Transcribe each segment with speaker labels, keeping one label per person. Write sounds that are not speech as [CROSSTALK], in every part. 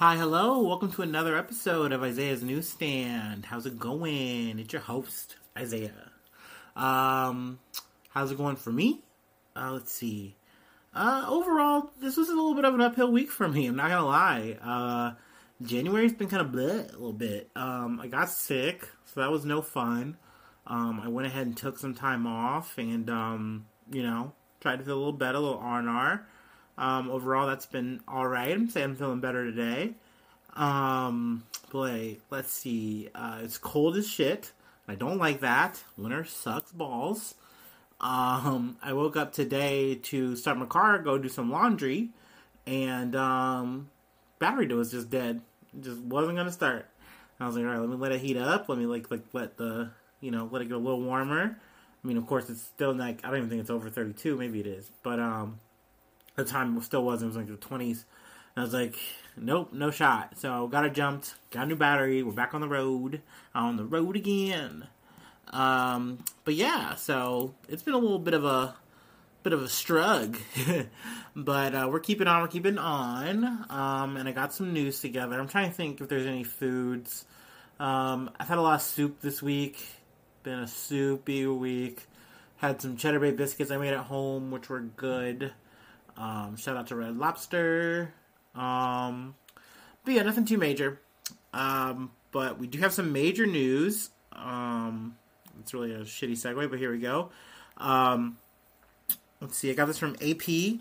Speaker 1: Hi, hello. Welcome to another episode of Isaiah's Newsstand. How's it going? It's your host, Isaiah. Um, how's it going for me? Uh, let's see. Uh, overall, this was a little bit of an uphill week for me. I'm not gonna lie. Uh, January's been kind of bleh a little bit. Um, I got sick, so that was no fun. Um, I went ahead and took some time off, and um, you know, tried to feel a little better, a little R and R. Um, overall, that's been all right. I'm saying I'm feeling better today. Um, let's see. Uh, it's cold as shit. I don't like that. Winter sucks balls. Um, I woke up today to start my car, go do some laundry, and um, battery was just dead. It just wasn't gonna start. I was like, all right, let me let it heat up. Let me like like let the you know let it get a little warmer. I mean, of course, it's still like I don't even think it's over 32. Maybe it is, but um, the time still wasn't. It was like the 20s. And I was like, nope, no shot. So got it jumped, got a new battery. We're back on the road, on the road again. Um, but yeah, so it's been a little bit of a bit of a strug, [LAUGHS] but uh, we're keeping on. We're keeping on. Um, and I got some news together. I'm trying to think if there's any foods. Um, I've had a lot of soup this week. Been a soupy week. Had some cheddar bay biscuits I made at home, which were good. Um, shout out to Red Lobster. Um, but yeah, nothing too major. Um, but we do have some major news. Um, it's really a shitty segue, but here we go. Um, let's see. I got this from AP.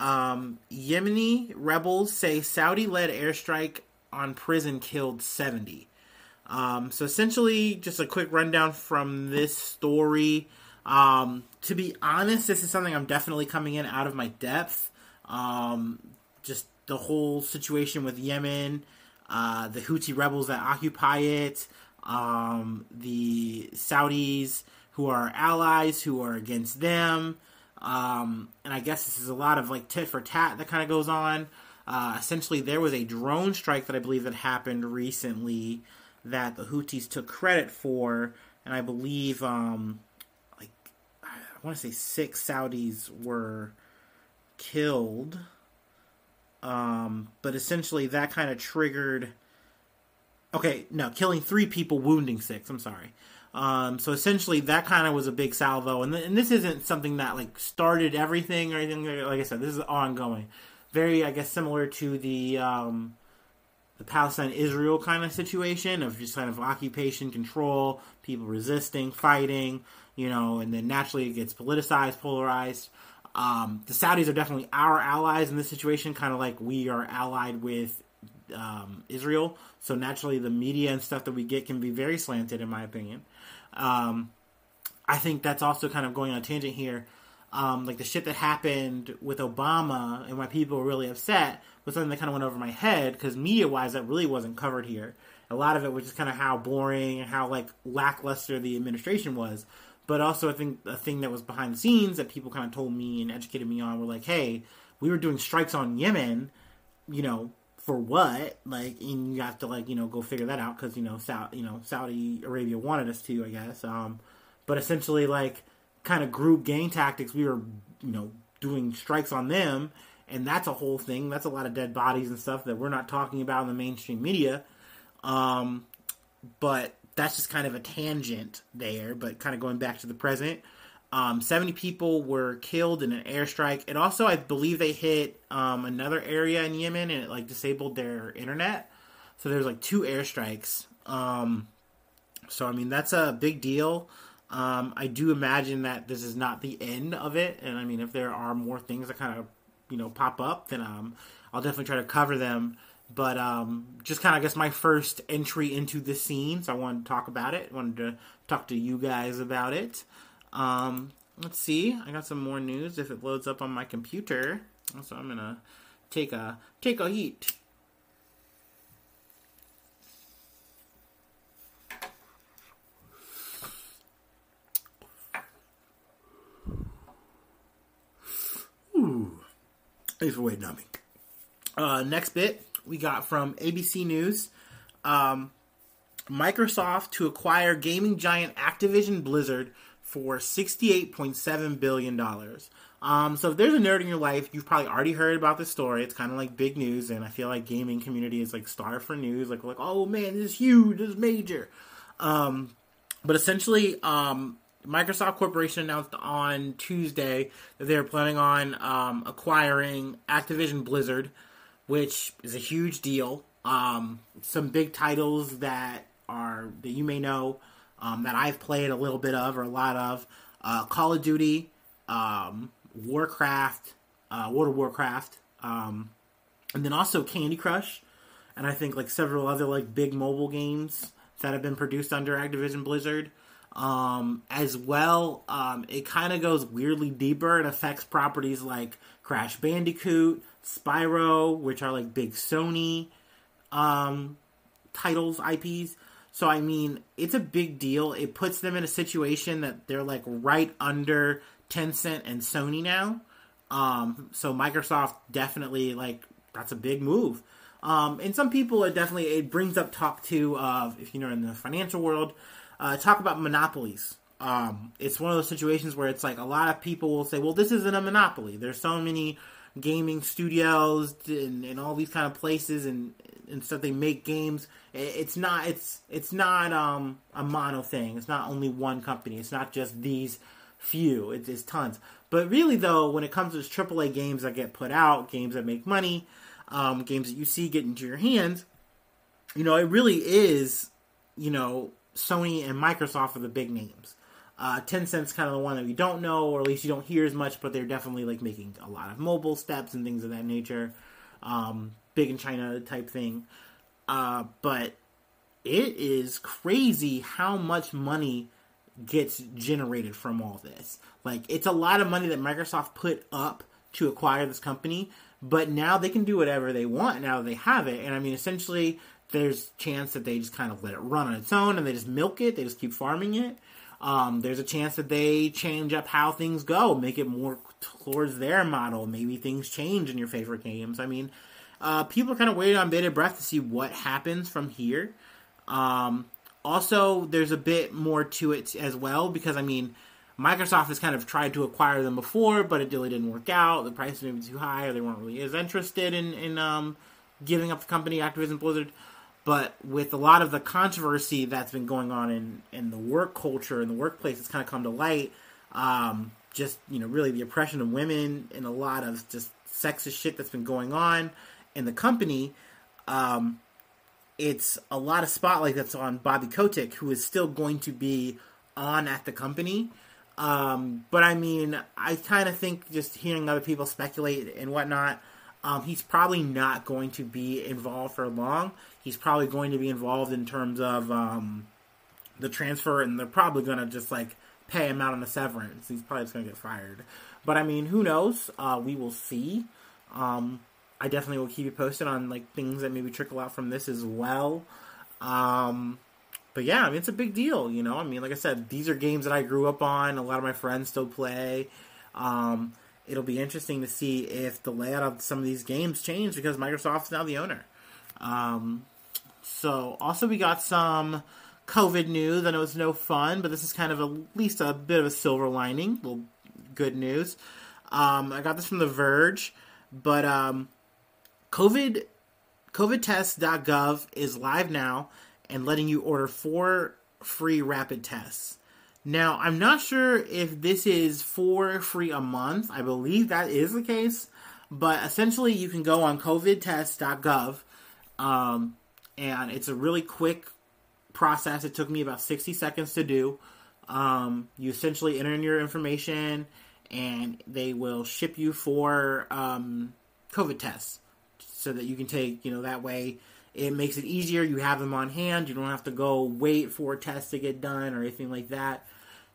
Speaker 1: Um, Yemeni rebels say Saudi-led airstrike on prison killed 70. Um, so essentially, just a quick rundown from this story. Um, to be honest, this is something I'm definitely coming in out of my depth. Um, just the whole situation with Yemen, uh, the Houthi rebels that occupy it, um, the Saudis who are allies who are against them. Um, and I guess this is a lot of like tit for tat that kind of goes on. Uh, essentially, there was a drone strike that I believe that happened recently that the Houthis took credit for, and I believe um, I want to say six Saudis were killed. Um, but essentially, that kind of triggered. Okay, no, killing three people, wounding six. I'm sorry. Um, so essentially, that kind of was a big salvo, and, th- and this isn't something that like started everything or anything. Like I said, this is ongoing. Very, I guess, similar to the um, the Palestine Israel kind of situation of just kind of occupation, control, people resisting, fighting, you know, and then naturally it gets politicized, polarized. Um, the Saudis are definitely our allies in this situation, kind of like we are allied with um, Israel. So naturally, the media and stuff that we get can be very slanted, in my opinion. Um, I think that's also kind of going on a tangent here. Um, like the shit that happened with Obama and why people were really upset was something that kind of went over my head because media wise, that really wasn't covered here. A lot of it was just kind of how boring and how like lackluster the administration was. But also, I think a thing that was behind the scenes that people kind of told me and educated me on were like, hey, we were doing strikes on Yemen, you know, for what? Like, and you have to like, you know, go figure that out because you know, Saudi, you know, Saudi Arabia wanted us to, I guess. Um, but essentially, like, kind of group gang tactics, we were, you know, doing strikes on them and that's a whole thing. That's a lot of dead bodies and stuff that we're not talking about in the mainstream media. Um, but that's just kind of a tangent there. But kind of going back to the present, um, 70 people were killed in an airstrike. And also, I believe they hit um, another area in Yemen and it like disabled their internet. So there's like two airstrikes. Um, so I mean that's a big deal. Um, I do imagine that this is not the end of it, and I mean if there are more things that kind of you know pop up, then um, I'll definitely try to cover them. But um, just kind of, I guess, my first entry into the scene, so I wanted to talk about it. Wanted to talk to you guys about it. Um, let's see, I got some more news if it loads up on my computer. So I'm gonna take a take a heat. Ooh. Thanks for waiting on me. Uh, next bit we got from ABC News. Um, Microsoft to acquire gaming giant Activision Blizzard for $68.7 billion. Um, so if there's a nerd in your life, you've probably already heard about this story. It's kind of like big news, and I feel like gaming community is like starved for news. Like, like, oh man, this is huge, this is major. Um, but essentially, um, Microsoft Corporation announced on Tuesday that they're planning on um, acquiring Activision Blizzard, which is a huge deal. Um, some big titles that are that you may know um, that I've played a little bit of or a lot of: uh, Call of Duty, um, Warcraft, uh, World of Warcraft, um, and then also Candy Crush, and I think like several other like big mobile games that have been produced under Activision Blizzard. Um, as well, um, it kind of goes weirdly deeper. It affects properties like Crash Bandicoot, Spyro, which are like big Sony um, titles, IPs. So I mean, it's a big deal. It puts them in a situation that they're like right under Tencent and Sony now. Um, so Microsoft definitely like that's a big move. Um, and some people are definitely it brings up talk to of if you know in the financial world, uh, talk about monopolies. Um, it's one of those situations where it's like a lot of people will say, well, this isn't a monopoly. There's so many gaming studios and, and all these kind of places and and stuff. They make games. It's not it's it's not um, a mono thing. It's not only one company. It's not just these few. It's, it's tons. But really though when it comes to AAA games that get put out games that make money um, games that you see get into your hands you know it really is you know Sony and Microsoft are the big names uh, Tencent's kind of the one that we don't know, or at least you don't hear as much, but they're definitely like making a lot of mobile steps and things of that nature. Um, big in China type thing. Uh, but it is crazy how much money gets generated from all this. Like, it's a lot of money that Microsoft put up to acquire this company, but now they can do whatever they want now they have it. And I mean, essentially, there's chance that they just kind of let it run on its own and they just milk it, they just keep farming it. Um, there's a chance that they change up how things go, make it more towards their model. Maybe things change in your favorite games. I mean, uh, people are kind of waiting on bated breath to see what happens from here. Um, also, there's a bit more to it as well because I mean, Microsoft has kind of tried to acquire them before, but it really didn't work out. The price was maybe too high, or they weren't really as interested in in um, giving up the company Activision Blizzard. But with a lot of the controversy that's been going on in, in the work culture and the workplace, it's kind of come to light. Um, just you know, really the oppression of women and a lot of just sexist shit that's been going on in the company. Um, it's a lot of spotlight that's on Bobby Kotick, who is still going to be on at the company. Um, but I mean, I kind of think just hearing other people speculate and whatnot, um, he's probably not going to be involved for long. He's probably going to be involved in terms of um, the transfer, and they're probably going to just like pay him out on a severance. He's probably just going to get fired. But I mean, who knows? Uh, we will see. Um, I definitely will keep you posted on like things that maybe trickle out from this as well. Um, but yeah, I mean, it's a big deal, you know. I mean, like I said, these are games that I grew up on. A lot of my friends still play. Um, it'll be interesting to see if the layout of some of these games change because Microsoft's now the owner. Um, so, also we got some COVID news. I know it's no fun, but this is kind of at least a bit of a silver lining. Well, good news. Um, I got this from The Verge, but um, COVID COVIDtest.gov is live now and letting you order four free rapid tests. Now, I'm not sure if this is for free a month. I believe that is the case. But essentially, you can go on covidtest.gov, um, and it's a really quick process. It took me about 60 seconds to do. Um, you essentially enter in your information, and they will ship you for um, COVID tests so that you can take, you know, that way it makes it easier. You have them on hand. You don't have to go wait for a test to get done or anything like that.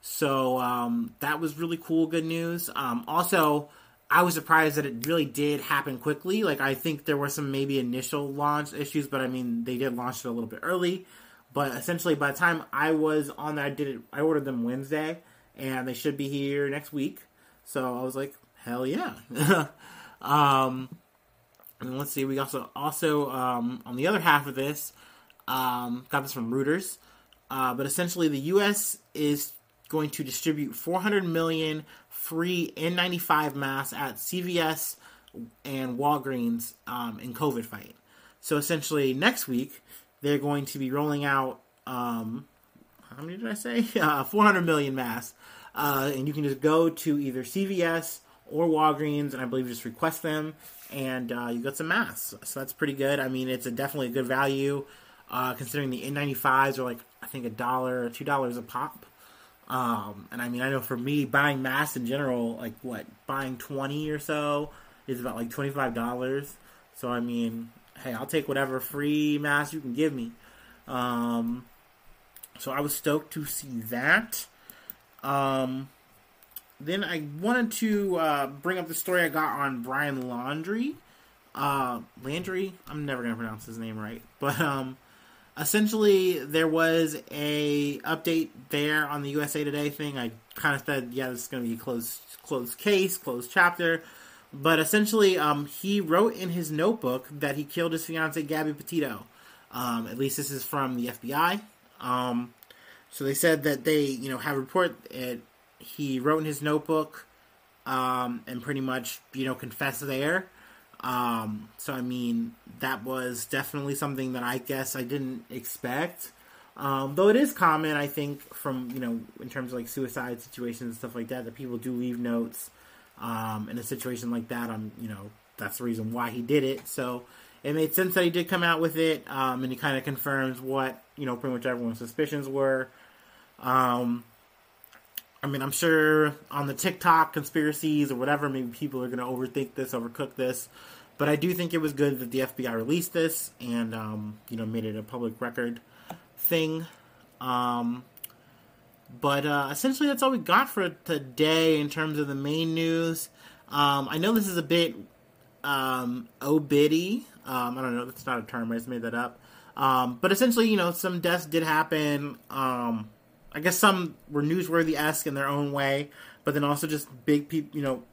Speaker 1: So um, that was really cool, good news. Um, also, I was surprised that it really did happen quickly. Like I think there were some maybe initial launch issues, but I mean they did launch it a little bit early. But essentially, by the time I was on that, I did it. I ordered them Wednesday, and they should be here next week. So I was like, hell yeah. [LAUGHS] um, and let's see, we also also um, on the other half of this um, got this from Reuters. Uh, but essentially, the U.S. is going to distribute 400 million free N95 masks at CVS and Walgreens um, in COVID fight. So essentially, next week they're going to be rolling out. Um, how many did I say? [LAUGHS] Uh, 400 million masks, uh, and you can just go to either CVS or Walgreens, and I believe just request them, and uh, you get some masks. So that's pretty good. I mean, it's a definitely a good value, uh, considering the N95s are like I think a dollar two dollars a pop. Um, and I mean, I know for me, buying masks in general, like what buying twenty or so is about like twenty five dollars. So I mean, hey, I'll take whatever free mask you can give me. Um, so I was stoked to see that. Um, then I wanted to uh, bring up the story I got on Brian Laundrie. Uh, Landry, I'm never gonna pronounce his name right, but um, essentially there was a update there on the USA Today thing. I kind of said, yeah, this is gonna be a closed closed case, closed chapter. But essentially, um, he wrote in his notebook that he killed his fiance Gabby Petito. Um, at least this is from the FBI. Um, so they said that they, you know, have a report. It, he wrote in his notebook um, and pretty much, you know, confessed there. Um, so I mean, that was definitely something that I guess I didn't expect. Um, though it is common, I think, from you know, in terms of like suicide situations and stuff like that, that people do leave notes um, in a situation like that. I'm, you know, that's the reason why he did it. So it made sense that he did come out with it, um, and he kind of confirms what you know, pretty much everyone's suspicions were. Um, I mean, I'm sure on the TikTok conspiracies or whatever, maybe people are going to overthink this, overcook this. But I do think it was good that the FBI released this and, um, you know, made it a public record thing. Um, but uh, essentially, that's all we got for today in terms of the main news. Um, I know this is a bit um, obitty. Um, I don't know. That's not a term. I just made that up. Um, but essentially, you know, some deaths did happen. Um, I guess some were newsworthy esque in their own way, but then also just big people. You know,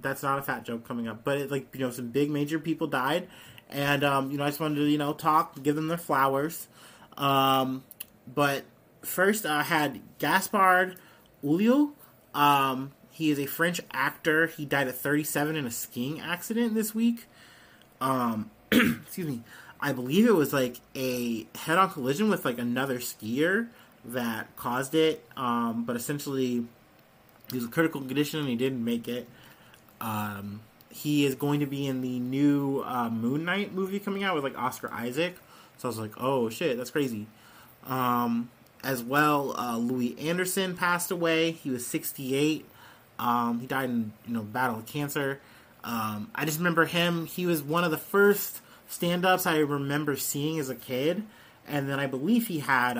Speaker 1: that's not a fat joke coming up, but it, like you know, some big major people died, and um, you know, I just wanted to you know talk, give them their flowers. Um, but first, I had Gaspard Ulliel. Um, he is a French actor. He died at 37 in a skiing accident this week. Um, [CLEARS THROAT] excuse me. I believe it was like a head-on collision with like another skier that caused it. Um, but essentially, he was a critical condition and he didn't make it. Um, he is going to be in the new uh, Moon Knight movie coming out with like Oscar Isaac. So I was like, oh shit, that's crazy. Um, as well, uh, Louie Anderson passed away. He was 68. Um, he died in you know battle of cancer. Um, I just remember him. He was one of the first stand-ups I remember seeing as a kid, and then I believe he had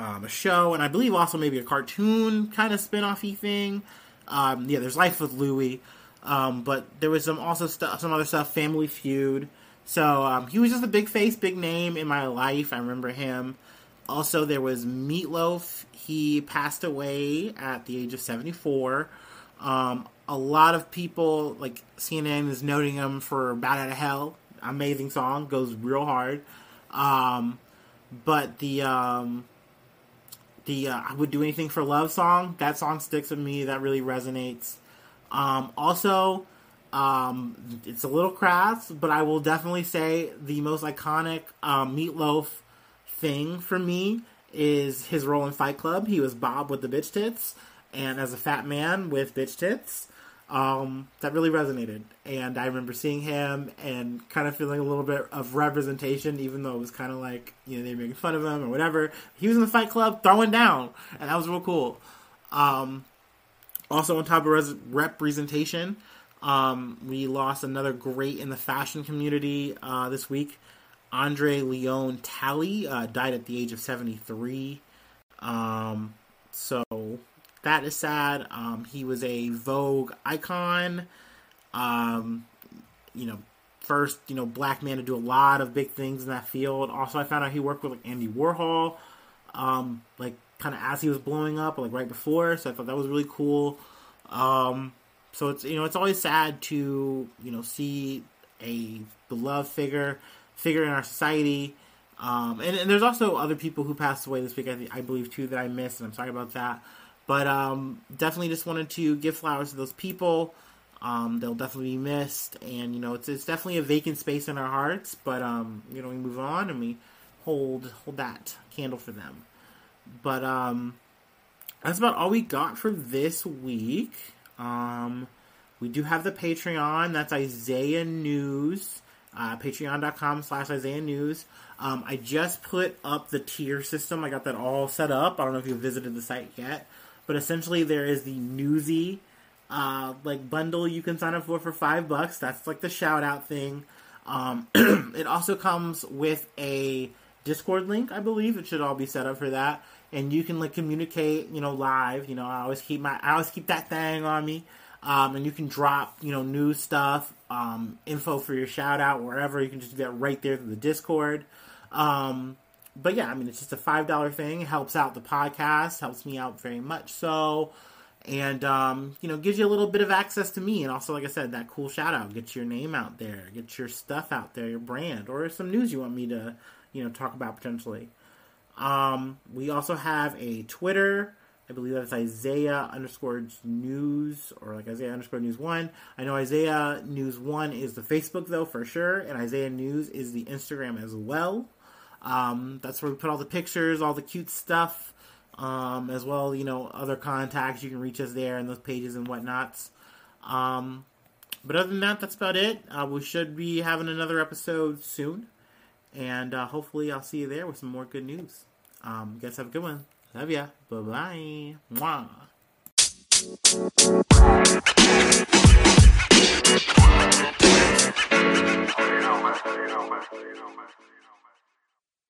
Speaker 1: um, a show, and I believe also maybe a cartoon kind of spin-offy thing. Um, yeah, there's Life with Louie, um, but there was some also stuff, some other stuff, Family Feud. So um, he was just a big face, big name in my life. I remember him. Also, there was Meatloaf. He passed away at the age of 74. Um, a lot of people, like CNN, is noting him for "Bat Out of Hell." Amazing song, goes real hard. Um, but the the uh, I would do anything for love song. That song sticks with me. That really resonates. Um, also, um, it's a little crass, but I will definitely say the most iconic um, Meatloaf thing for me is his role in Fight Club. He was Bob with the bitch tits, and as a fat man with bitch tits, um, that really resonated. And I remember seeing him and kind of feeling a little bit of representation, even though it was kind of like you know they were making fun of him or whatever. He was in the Fight Club throwing down, and that was real cool. Um, also, on top of res- representation, um, we lost another great in the fashion community uh, this week. Andre Leon Talley uh, died at the age of 73. Um, so that is sad. Um, he was a Vogue icon. Um, you know, first, you know, black man to do a lot of big things in that field. Also, I found out he worked with like Andy Warhol, um, like kind of as he was blowing up, like right before. So I thought that was really cool. Um, so it's you know it's always sad to you know see a beloved figure figure in our society Um, and, and, there's also other people who passed away this week, I, I believe, too, that I missed, and I'm sorry about that. But um, definitely just wanted to give flowers to those people. Um, they'll definitely be missed, and you know it's it's definitely a vacant space in our hearts. But um, you know we move on and we hold hold that candle for them. But um, that's about all we got for this week. Um, we do have the Patreon. That's Isaiah News. Uh, Patreon.com slash Isaiah News. Um, I just put up the tier system. I got that all set up. I don't know if you visited the site yet, but essentially there is the Newsy uh, like bundle you can sign up for for five bucks. That's like the shout out thing. Um, [CLEARS THROAT] it also comes with a Discord link, I believe. It should all be set up for that, and you can like communicate, you know, live. You know, I always keep my I always keep that thing on me, um, and you can drop you know new stuff, um, info for your shout out wherever. You can just that right there through the Discord. Um, but yeah, I mean, it's just a five dollar thing. It helps out the podcast, helps me out very much. So. And um, you know gives you a little bit of access to me. And also like i said that cool shout out get your name out there get your stuff out there your brand or some news you want me to you know talk about potentially. Um, we also have a twitter. I believe that's isaiah underscore news or like isaiah underscore news one. I know isaiah news one is the facebook though for sure. And isaiah news is the instagram as well um, that's where we put all the pictures all the cute stuff um, as well, you know, other contacts. You can reach us there and those pages and whatnots. Um, but other than that, that's about it. Uh, we should be having another episode soon. And uh, hopefully, I'll see you there with some more good news. Um, guys, have a good one. Love ya. Bye bye. Mwah.